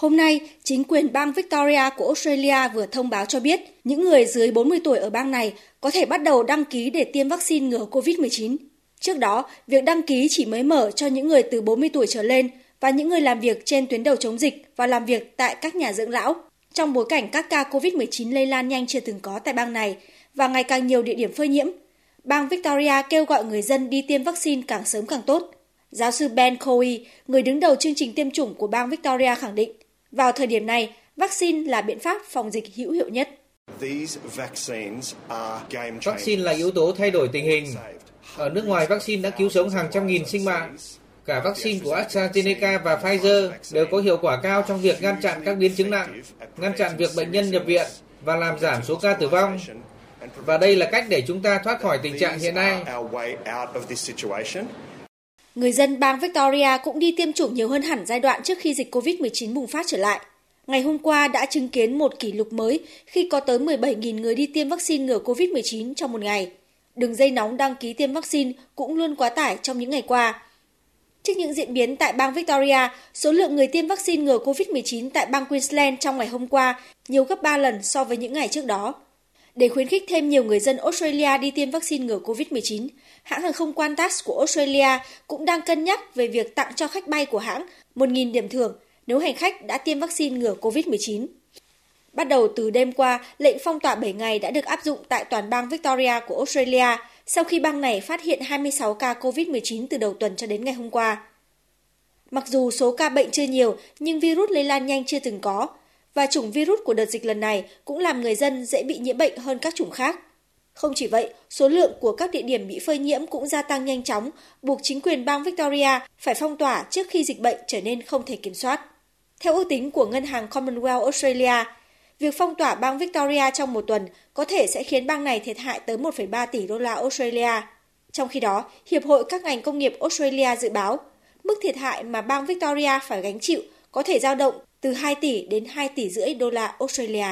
Hôm nay, chính quyền bang Victoria của Australia vừa thông báo cho biết những người dưới 40 tuổi ở bang này có thể bắt đầu đăng ký để tiêm vaccine ngừa COVID-19. Trước đó, việc đăng ký chỉ mới mở cho những người từ 40 tuổi trở lên và những người làm việc trên tuyến đầu chống dịch và làm việc tại các nhà dưỡng lão, trong bối cảnh các ca COVID-19 lây lan nhanh chưa từng có tại bang này và ngày càng nhiều địa điểm phơi nhiễm. Bang Victoria kêu gọi người dân đi tiêm vaccine càng sớm càng tốt. Giáo sư Ben Coey, người đứng đầu chương trình tiêm chủng của bang Victoria khẳng định, vào thời điểm này, vaccine là biện pháp phòng dịch hữu hiệu nhất. Vaccine là yếu tố thay đổi tình hình. Ở nước ngoài, vaccine đã cứu sống hàng trăm nghìn sinh mạng. Cả vaccine của AstraZeneca và Pfizer đều có hiệu quả cao trong việc ngăn chặn các biến chứng nặng, ngăn chặn việc bệnh nhân nhập viện và làm giảm số ca tử vong. Và đây là cách để chúng ta thoát khỏi tình trạng hiện nay. Người dân bang Victoria cũng đi tiêm chủng nhiều hơn hẳn giai đoạn trước khi dịch COVID-19 bùng phát trở lại. Ngày hôm qua đã chứng kiến một kỷ lục mới khi có tới 17.000 người đi tiêm vaccine ngừa COVID-19 trong một ngày. Đường dây nóng đăng ký tiêm vaccine cũng luôn quá tải trong những ngày qua. Trước những diễn biến tại bang Victoria, số lượng người tiêm vaccine ngừa COVID-19 tại bang Queensland trong ngày hôm qua nhiều gấp 3 lần so với những ngày trước đó. Để khuyến khích thêm nhiều người dân Australia đi tiêm vaccine ngừa COVID-19, hãng hàng không Qantas của Australia cũng đang cân nhắc về việc tặng cho khách bay của hãng 1.000 điểm thưởng nếu hành khách đã tiêm vaccine ngừa COVID-19. Bắt đầu từ đêm qua, lệnh phong tỏa 7 ngày đã được áp dụng tại toàn bang Victoria của Australia sau khi bang này phát hiện 26 ca COVID-19 từ đầu tuần cho đến ngày hôm qua. Mặc dù số ca bệnh chưa nhiều, nhưng virus lây lan nhanh chưa từng có, và chủng virus của đợt dịch lần này cũng làm người dân dễ bị nhiễm bệnh hơn các chủng khác. Không chỉ vậy, số lượng của các địa điểm bị phơi nhiễm cũng gia tăng nhanh chóng, buộc chính quyền bang Victoria phải phong tỏa trước khi dịch bệnh trở nên không thể kiểm soát. Theo ước tính của Ngân hàng Commonwealth Australia, việc phong tỏa bang Victoria trong một tuần có thể sẽ khiến bang này thiệt hại tới 1,3 tỷ đô la Australia. Trong khi đó, Hiệp hội các ngành công nghiệp Australia dự báo mức thiệt hại mà bang Victoria phải gánh chịu có thể dao động từ 2 tỷ đến 2 tỷ rưỡi đô la Australia.